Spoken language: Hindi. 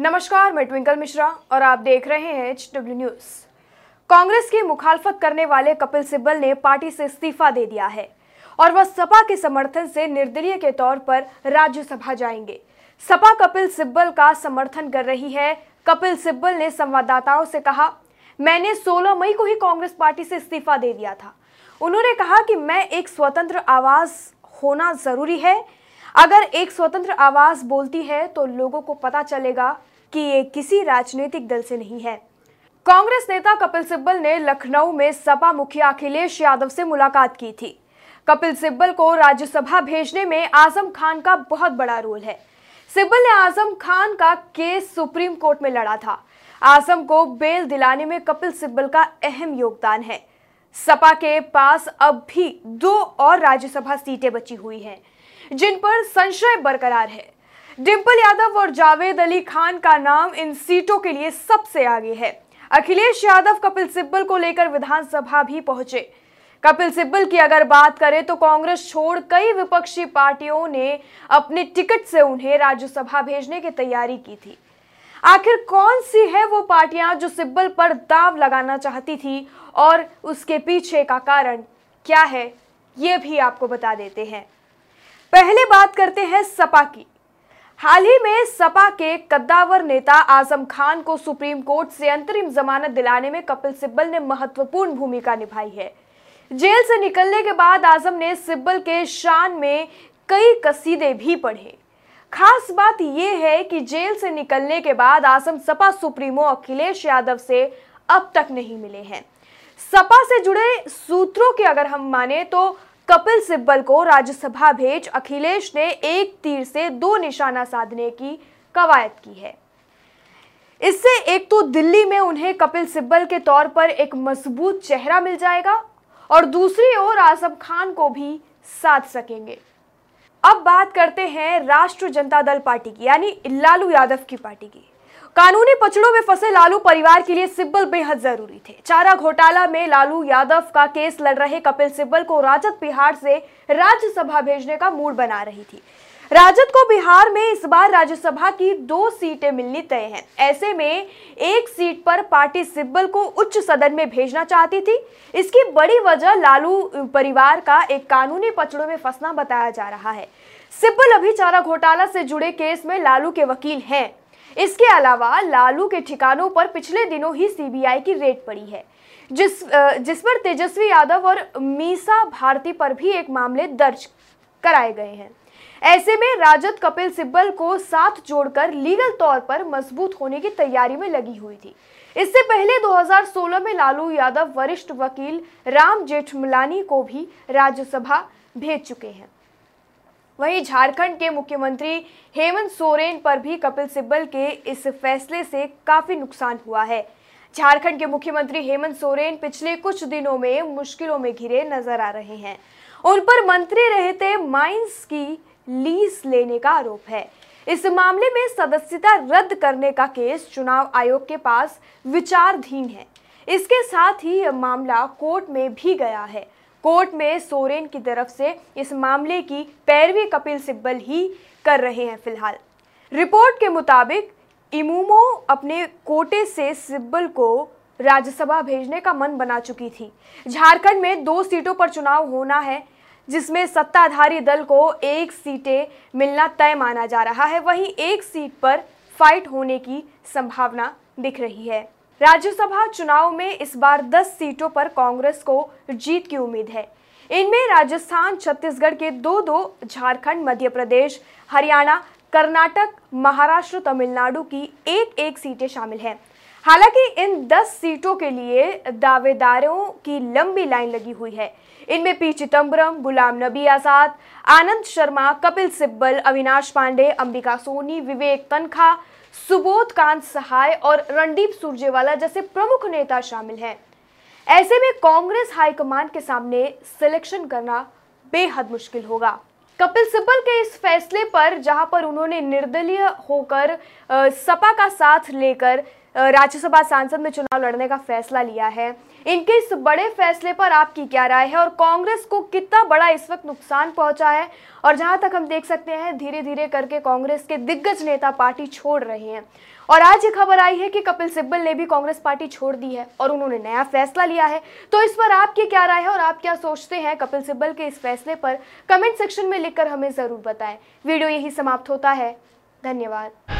नमस्कार, मैं ट्विंकल मिश्रा और आप देख रहे हैं एच डब्ल्यू न्यूज़ कांग्रेस की मुखालफत करने वाले कपिल सिब्बल ने पार्टी से इस्तीफा दे दिया है और वह सपा के समर्थन से निर्दलीय के तौर पर राज्यसभा जाएँगे। सपा कपिल सिब्बल का समर्थन कर रही है। कपिल सिब्बल ने संवाददाताओं से कहा, मैंने 16 मई को ही कांग्रेस पार्टी से इस्तीफा दे दिया था। उन्होंने कहा कि मैं एक स्वतंत्र आवाज़ होना ज़रूरी है। अगर एक स्वतंत्र आवाज़ बोलती है तो लोगों को पता चलेगा कि ये किसी राजनीतिक दल से नहीं है। कांग्रेस नेता कपिल सिब्बल ने लखनऊ में सपा मुखिया अखिलेश यादव से मुलाकात की थी। कपिल सिब्बल को राज्यसभा भेजने में आज़म खान का बहुत बड़ा रोल है। सिब्बल ने आज़म खान का केस सुप्रीम कोर्ट में लड़ा था। आज़म को बेल दिलाने में कपिल सिब्बल का अहम योगदान है। सपा के पास अब भी दो और राज्यसभा सीटें बची हुई हैं। जिन पर संशय बरकरार है। डिम्पल यादव और जावेद अली खान का नाम इन सीटों के लिए सबसे आगे है। अखिलेश यादव, कपिल सिब्बल को लेकर विधानसभा भी पहुँचे। कपिल सिब्बल की अगर बात करें तो कांग्रेस छोड़ कई विपक्षी पार्टियों ने अपने टिकट से उन्हें राज्यसभा भेजने की तैयारी की थी। आखिर कौन सी है वो पार्टियाँ जो सिब्बल पर दाव लगाना चाहती थी और उसके पीछे का कारण क्या है, ये भी आपको बता देते हैं। पहले बात करते हैं सपा की। हाल ही में सपा के कद्दावर नेता आज़म खान को सुप्रीम कोर्ट से अंतरिम जमानत दिलाने में कपिल सिब्बल ने महत्वपूर्ण भूमिका निभाई है। जेल से निकलने के बाद आज़म ने सिब्बल के शान में कई कसीदे भी पढ़े। खास बात यह है कि जेल से निकलने के बाद आज़म सपा सुप्रीमो अखिलेश यादव से अब तक नहीं मिले हैं। सपा से जुड़े सूत्रों के अगर हम माने तो कपिल सिब्बल को राज्यसभा भेज अखिलेश ने एक तीर से दो निशाना साधने की कवायद की है। इससे एक तो दिल्ली में उन्हें कपिल सिब्बल के तौर पर एक मज़बूत चेहरा मिल जाएगा और दूसरी ओर आज़म खान को भी साध सकेंगे। अब बात करते हैं राष्ट्र जनता दल पार्टी की, यानी लालू यादव की पार्टी की। कानूनी पचड़ों में फंसे लालू परिवार के लिए सिब्बल बेहद ज़रूरी थे। चारा घोटाला में लालू यादव का केस लड़ रहे कपिल सिब्बल को राजद बिहार से राज्यसभा भेजने का मूड बना रही थी। राजद को बिहार में इस बार राज्यसभा की दो सीटें मिलनी तय हैं। ऐसे में एक सीट पर पार्टी सिब्बल को उच्च सदन में भेजना चाहती थी। इसकी बड़ी वजह लालू परिवार का एक कानूनी पचड़ों में फंसना बताया जा रहा है। सिब्बल अभी चारा घोटाला से जुड़े केस में लालू के वकील हैं। इसके अलावा लालू के ठिकानों पर पिछले दिनों ही सीबीआई की रेड पड़ी है। जिस जिस पर तेजस्वी यादव और मीसा भारती पर भी एक मामले दर्ज कराए गए हैं। ऐसे में राजद कपिल सिब्बल को साथ जोड़कर लीगल तौर पर मज़बूत होने की तैयारी में लगी हुई थी। इससे पहले 2016 में लालू यादव वरिष्ठ वकील राम जेठमलानी को भी राज्यसभा भेज चुके हैं। वहीं झारखंड के मुख्यमंत्री हेमंत सोरेन पर भी कपिल सिब्बल के इस फैसले से काफ़ी नुकसान हुआ है। झारखंड के मुख्यमंत्री हेमंत सोरेन पिछले कुछ दिनों में मुश्किलों में घिरे नज़र आ रहे हैं। उन पर मंत्री रहते माइंस की लीज लेने का आरोप है। इस मामले में सदस्यता रद्द करने का केस चुनाव आयोग के पास विचारधीन है। इसके साथ ही यह मामला कोर्ट में भी गया है। कोर्ट में सोरेन की तरफ़ से इस मामले की पैरवी कपिल सिब्बल ही कर रहे हैं फ़िलहाल। रिपोर्ट के मुताबिक, इमूमो अपने कोटे से सिब्बल को राज्यसभा भेजने का मन बना चुकी थी। झारखंड में दो सीटों पर चुनाव होना है, जिसमें सत्ताधारी दल को एक सीटें मिलना तय माना जा रहा है। वहीं एक सीट पर फाइट होने की संभावना दिख रही है। राज्यसभा चुनाव में इस बार 10 सीटों पर कांग्रेस को जीत की उम्मीद है। इनमें राजस्थान, छत्तीसगढ़ के दो दो झारखंड, मध्य प्रदेश, हरियाणा, कर्नाटक, महाराष्ट्र, तमिलनाडु की एक एक सीटें शामिल हैं। हालाँकि इन 10 सीटों के लिए दावेदारों की लंबी लाइन लगी हुई है। इनमें पी चिदम्बरम गुलाम नबी आज़ाद, आनंद शर्मा, कपिल सिब्बल, अविनाश पांडे, अंबिका सोनी, विवेक तनखा, सुबोध कांत सहाय और रणदीप सुरजेवाला जैसे प्रमुख नेता शामिल हैं। ऐसे में कांग्रेस हाईकमान के सामने सिलेक्शन करना बेहद मुश्किल होगा। कपिल सिब्बल के इस फैसले पर जहाँ पर उन्होंने निर्दलीय होकर सपा का साथ लेकर राज्यसभा सांसद में चुनाव लड़ने का फैसला लिया है। इनके इस बड़े फैसले पर आपकी क्या राय है और कांग्रेस को कितना बड़ा इस वक्त नुकसान पहुँचा है? और जहाँ तक हम देख सकते हैं धीरे धीरे करके कांग्रेस के दिग्गज नेता पार्टी छोड़ रहे हैं। और आज ये खबर आई है कि कपिल सिब्बल ने भी कांग्रेस पार्टी छोड़ दी है और उन्होंने नया फैसला लिया है। तो इस पर आपकी क्या राय है और आप क्या सोचते हैं कपिल सिब्बल के इस फैसले पर? कमेंट सेक्शन में लिखकर हमें ज़रूर बताएँ। वीडियो यही समाप्त होता है। धन्यवाद।